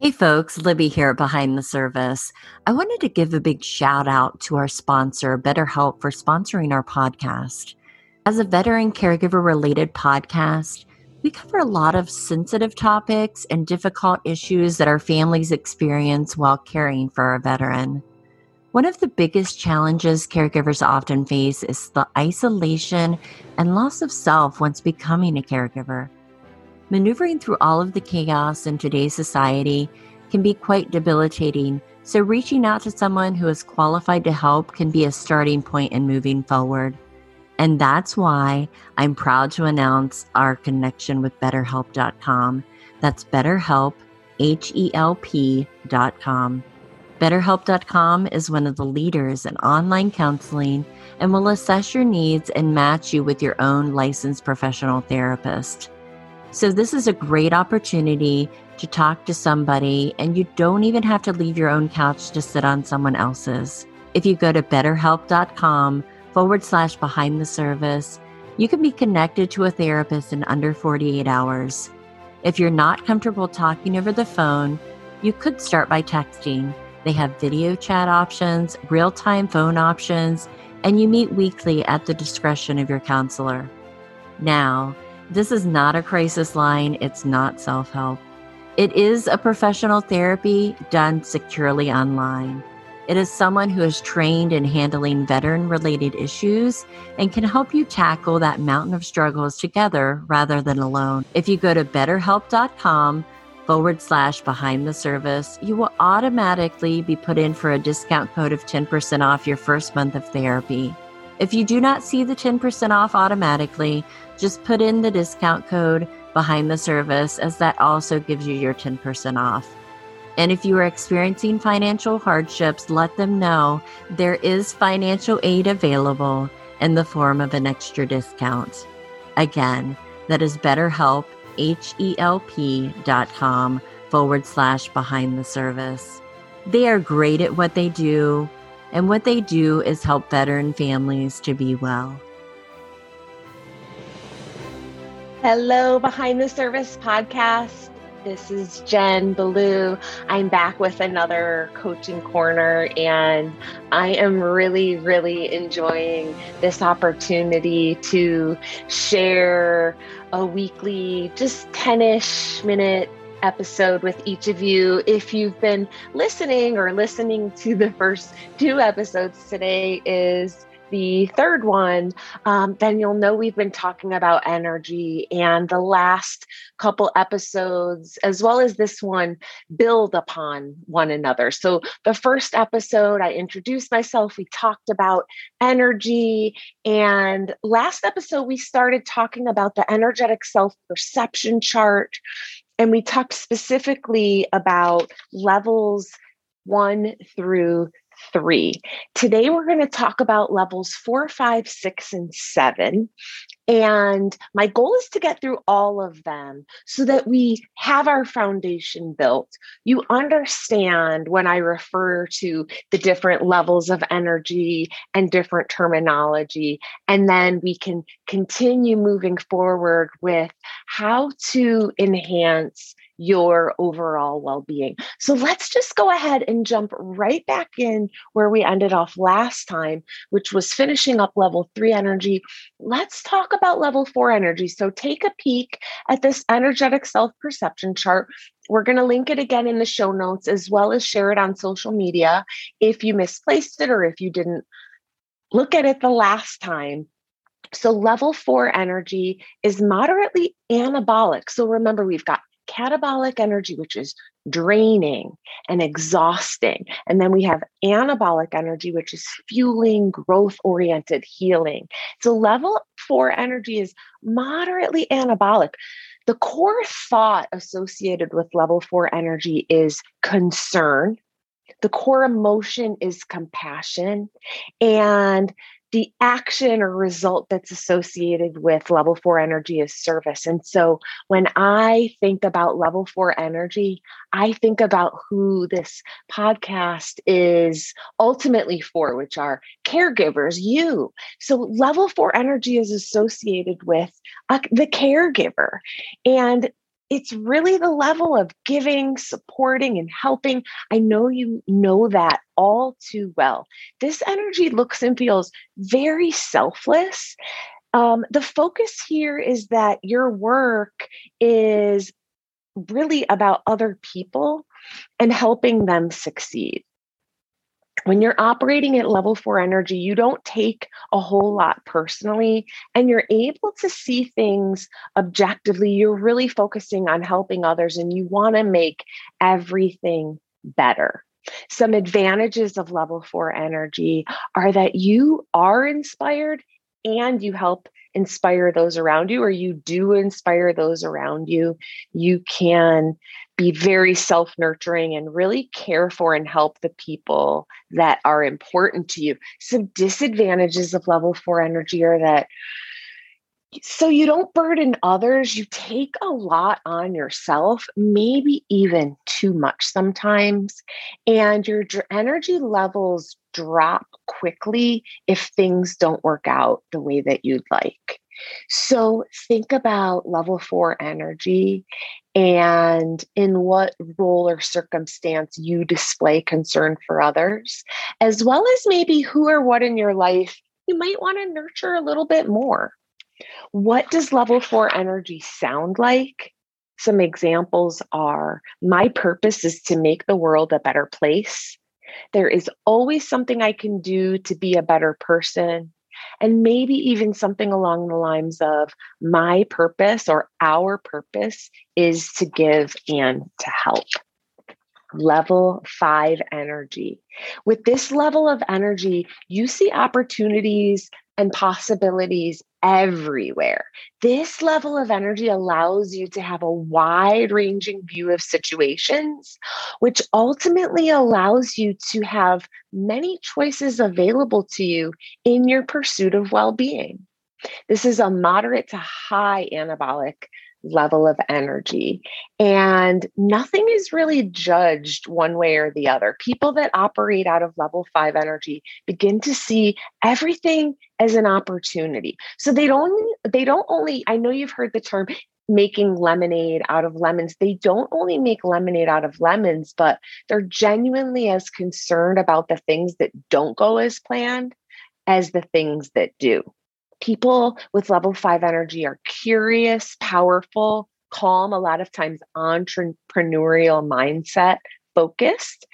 Hey folks, Libby here behind the service. I wanted to give a big shout out to our sponsor, BetterHelp, for sponsoring our podcast. As a veteran caregiver related podcast, we cover a lot of sensitive topics and difficult issues that our families experience while caring for a veteran. One of the biggest challenges caregivers often face is the isolation and loss of self once becoming a caregiver. Maneuvering through all of the chaos in today's society can be quite debilitating, so reaching out to someone who is qualified to help can be a starting point in moving forward. And that's why I'm proud to announce our connection with BetterHelp.com. That's BetterHelp, H E L P.com. BetterHelp.com is one of the leaders in online counseling and will assess your needs and match you with your own licensed professional therapist. So, this is a great opportunity to talk to somebody, and you don't even have to leave your own couch to sit on someone else's. If you go to betterhelp.com forward slash behind the service, you can be connected to a therapist in under 48 hours. If you're not comfortable talking over the phone, you could start by texting. They have video chat options, real time phone options, and you meet weekly at the discretion of your counselor. Now, this is not a crisis line, it's not self help. It is a professional therapy done securely online. It is someone who is trained in handling veteran related issues and can help you tackle that mountain of struggles together rather than alone. If you go to betterhelp.com forward slash behind the service, you will automatically be put in for a discount code of 10% off your first month of therapy. If you do not see the 10% off automatically, just put in the discount code behind the service, as that also gives you your 10% off. And if you are experiencing financial hardships, let them know there is financial aid available in the form of an extra discount. Again, that is BetterHelp, H-E-L-P dot com forward slash behind the service. They are great at what they do, and what they do is help veteran families to be well. Hello, Behind the Service podcast. This is Jen Ballou. I'm back with another coaching corner, and I am really, really enjoying this opportunity to share a weekly, just 10 ish minute episode with each of you. If you've been listening or listening to the first two episodes, today is the third one, um, then you'll know we've been talking about energy. And the last couple episodes, as well as this one, build upon one another. So, the first episode, I introduced myself, we talked about energy. And last episode, we started talking about the energetic self perception chart. And we talked specifically about levels one through three. Today, we're going to talk about levels four, five, six, and seven. And my goal is to get through all of them so that we have our foundation built. You understand when I refer to the different levels of energy and different terminology. And then we can continue moving forward with how to enhance your overall well being. So let's just go ahead and jump right back in where we ended off last time, which was finishing up level three energy. Let's talk about level four energy. So take a peek at this energetic self perception chart. We're going to link it again in the show notes as well as share it on social media if you misplaced it or if you didn't look at it the last time. So, level four energy is moderately anabolic. So, remember, we've got catabolic energy, which is draining and exhausting. And then we have anabolic energy, which is fueling, growth oriented healing. So, level four energy is moderately anabolic. The core thought associated with level four energy is concern. The core emotion is compassion. And the action or result that's associated with level four energy is service. And so when I think about level four energy, I think about who this podcast is ultimately for, which are caregivers, you. So level four energy is associated with uh, the caregiver. And it's really the level of giving, supporting, and helping. I know you know that all too well. This energy looks and feels very selfless. Um, the focus here is that your work is really about other people and helping them succeed when you're operating at level four energy, you don't take a whole lot personally and you're able to see things objectively. You're really focusing on helping others and you want to make everything better. Some advantages of level four energy are that you are inspired and you help inspire those around you, or you do inspire those around you. You can be very self nurturing and really care for and help the people that are important to you. Some disadvantages of level four energy are that so you don't burden others, you take a lot on yourself, maybe even too much sometimes, and your energy levels drop quickly if things don't work out the way that you'd like. So think about level four energy and in what role or circumstance you display concern for others, as well as maybe who or what in your life you might want to nurture a little bit more. What does level four energy sound like? Some examples are my purpose is to make the world a better place. There is always something I can do to be a better person and maybe even something along the lines of my purpose or our purpose is to give and to help. Level five energy. With this level of energy, you see opportunities and possibilities everywhere. This level of energy allows you to have a wide ranging view of situations, which ultimately allows you to have many choices available to you in your pursuit of well being. This is a moderate to high anabolic level of energy. And nothing is really judged one way or the other. People that operate out of level five energy begin to see everything as an opportunity. So they don't they don't only I know you've heard the term making lemonade out of lemons. They don't only make lemonade out of lemons, but they're genuinely as concerned about the things that don't go as planned as the things that do. People with level five energy are curious, powerful, calm, a lot of times entrepreneurial mindset focused,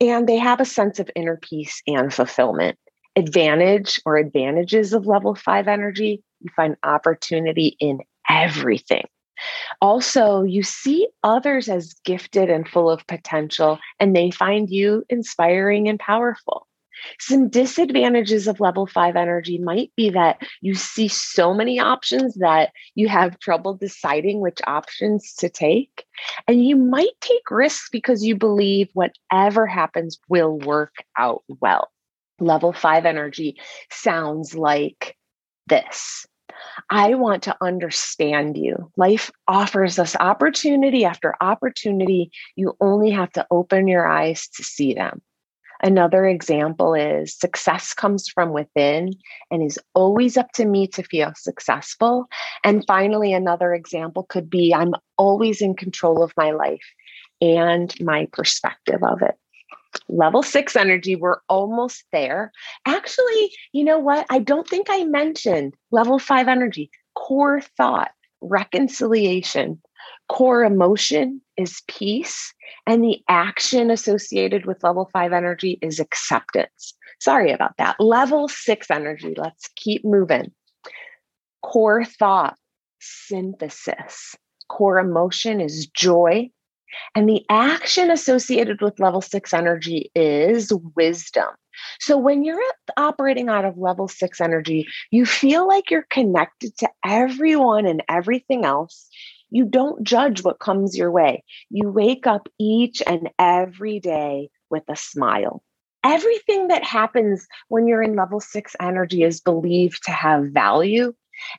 and they have a sense of inner peace and fulfillment advantage or advantages of level five energy, you find opportunity in everything. Also, you see others as gifted and full of potential, and they find you inspiring and powerful. Some disadvantages of level five energy might be that you see so many options that you have trouble deciding which options to take. And you might take risks because you believe whatever happens will work out well level five energy sounds like this. I want to understand you. Life offers us opportunity after opportunity. You only have to open your eyes to see them. Another example is success comes from within and is always up to me to feel successful. And finally, another example could be I'm always in control of my life and my perspective of it level six energy. We're almost there. Actually, you know what? I don't think I mentioned level five energy, core thought, reconciliation. Core emotion is peace, and the action associated with level five energy is acceptance. Sorry about that. Level six energy, let's keep moving. Core thought, synthesis. Core emotion is joy, and the action associated with level six energy is wisdom. So when you're operating out of level six energy, you feel like you're connected to everyone and everything else. You don't judge what comes your way. You wake up each and every day with a smile. Everything that happens when you're in level six energy is believed to have value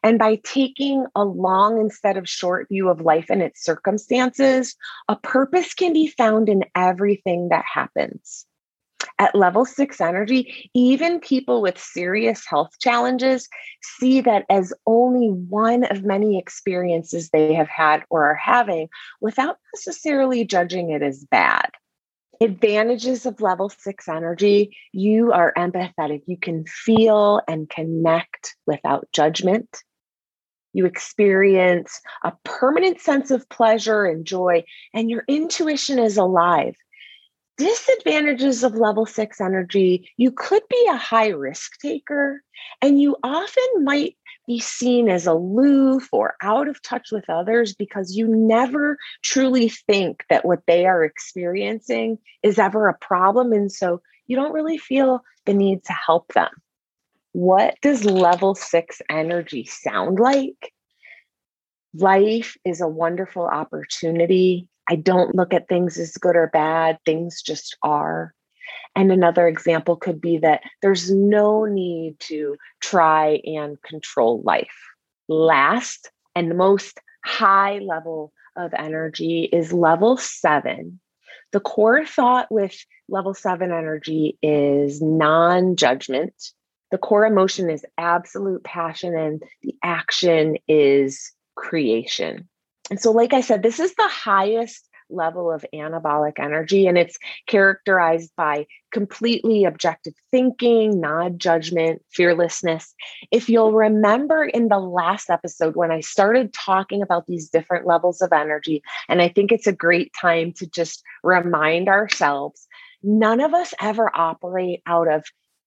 and by taking a long instead of short view of life and its circumstances, a purpose can be found in everything that happens. At level six energy, even people with serious health challenges see that as only one of many experiences they have had or are having without necessarily judging it as bad. Advantages of level six energy you are empathetic, you can feel and connect without judgment. You experience a permanent sense of pleasure and joy, and your intuition is alive disadvantages of level six energy you could be a high risk taker and you often might be seen as aloof or out of touch with others because you never truly think that what they are experiencing is ever a problem and so you don't really feel the need to help them. What does level six energy sound like? Life is a wonderful opportunity I don't look at things as good or bad, things just are. And another example could be that there's no need to try and control life. Last and most high level of energy is level seven. The core thought with level seven energy is non judgment. The core emotion is absolute passion, and the action is creation. And so, like I said, this is the highest level of anabolic energy, and it's characterized by completely objective thinking, non judgment, fearlessness. If you'll remember in the last episode when I started talking about these different levels of energy, and I think it's a great time to just remind ourselves none of us ever operate out of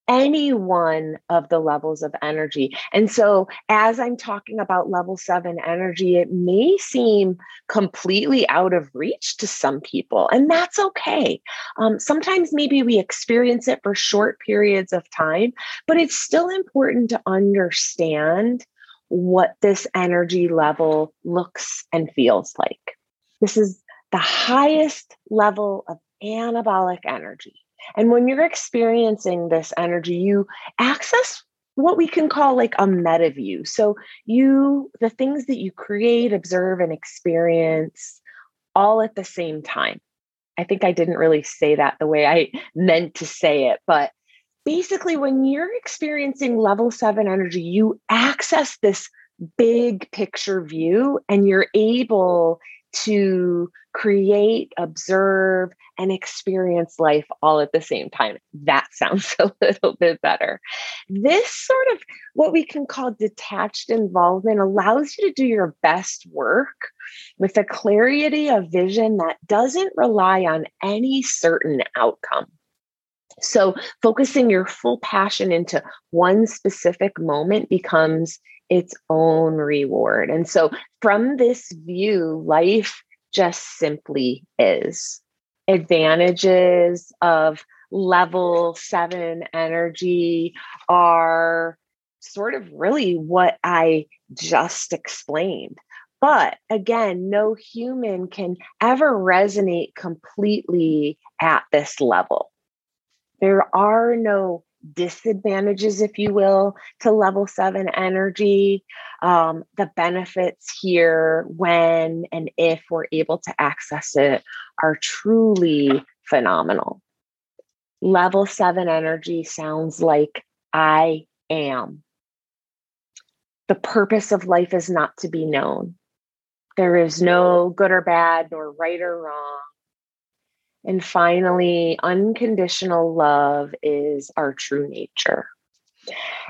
any one of the levels of energy. And so, as I'm talking about level seven energy, it may seem completely out of reach to some people, and that's okay. Um, sometimes maybe we experience it for short periods of time, but it's still important to understand what this energy level looks and feels like. This is the highest level of anabolic energy. And when you're experiencing this energy, you access what we can call like a meta view. So you, the things that you create, observe, and experience all at the same time. I think I didn't really say that the way I meant to say it, but basically, when you're experiencing level seven energy, you access this big picture view and you're able to create, observe, and experience life all at the same time. That sounds a little bit better. This sort of what we can call detached involvement allows you to do your best work with a clarity of vision that doesn't rely on any certain outcome. So, focusing your full passion into one specific moment becomes its own reward. And so, from this view, life just simply is. Advantages of level seven energy are sort of really what I just explained. But again, no human can ever resonate completely at this level. There are no disadvantages, if you will, to level seven energy. Um, the benefits here, when and if we're able to access it, are truly phenomenal. Level seven energy sounds like I am. The purpose of life is not to be known. There is no good or bad, nor right or wrong. And finally, unconditional love is our true nature.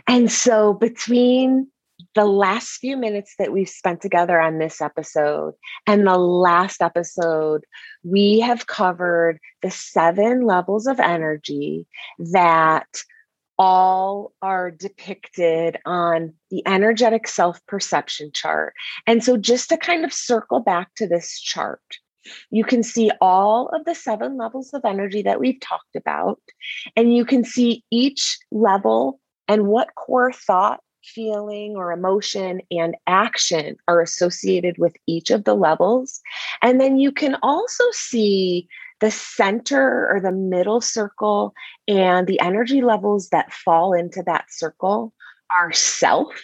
And so, between the last few minutes that we've spent together on this episode and the last episode, we have covered the seven levels of energy that all are depicted on the energetic self perception chart. And so, just to kind of circle back to this chart, you can see all of the seven levels of energy that we've talked about, and you can see each level and what core thought, feeling, or emotion and action are associated with each of the levels. And then you can also see the center or the middle circle and the energy levels that fall into that circle are self.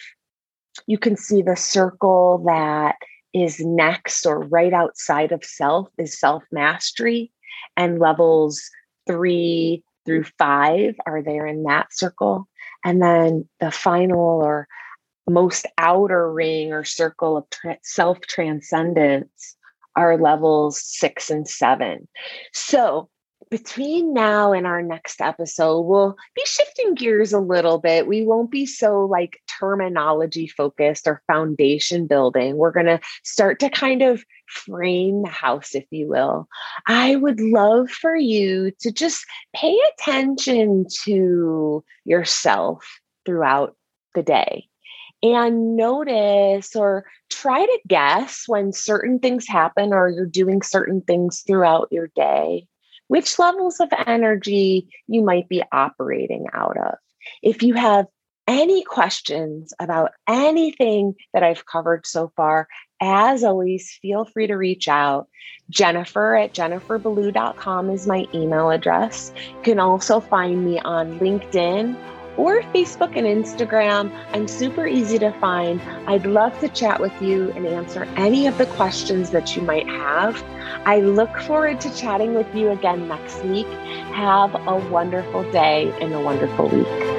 You can see the circle that is next or right outside of self is self mastery and levels three through five are there in that circle. And then the final or most outer ring or circle of tra- self transcendence are levels six and seven. So between now and our next episode, we'll be shifting gears a little bit. We won't be so like terminology focused or foundation building. We're going to start to kind of frame the house, if you will. I would love for you to just pay attention to yourself throughout the day and notice or try to guess when certain things happen or you're doing certain things throughout your day which levels of energy you might be operating out of. If you have any questions about anything that I've covered so far, as always, feel free to reach out. Jennifer at jenniferballou.com is my email address. You can also find me on LinkedIn or Facebook and Instagram. I'm super easy to find. I'd love to chat with you and answer any of the questions that you might have. I look forward to chatting with you again next week. Have a wonderful day and a wonderful week.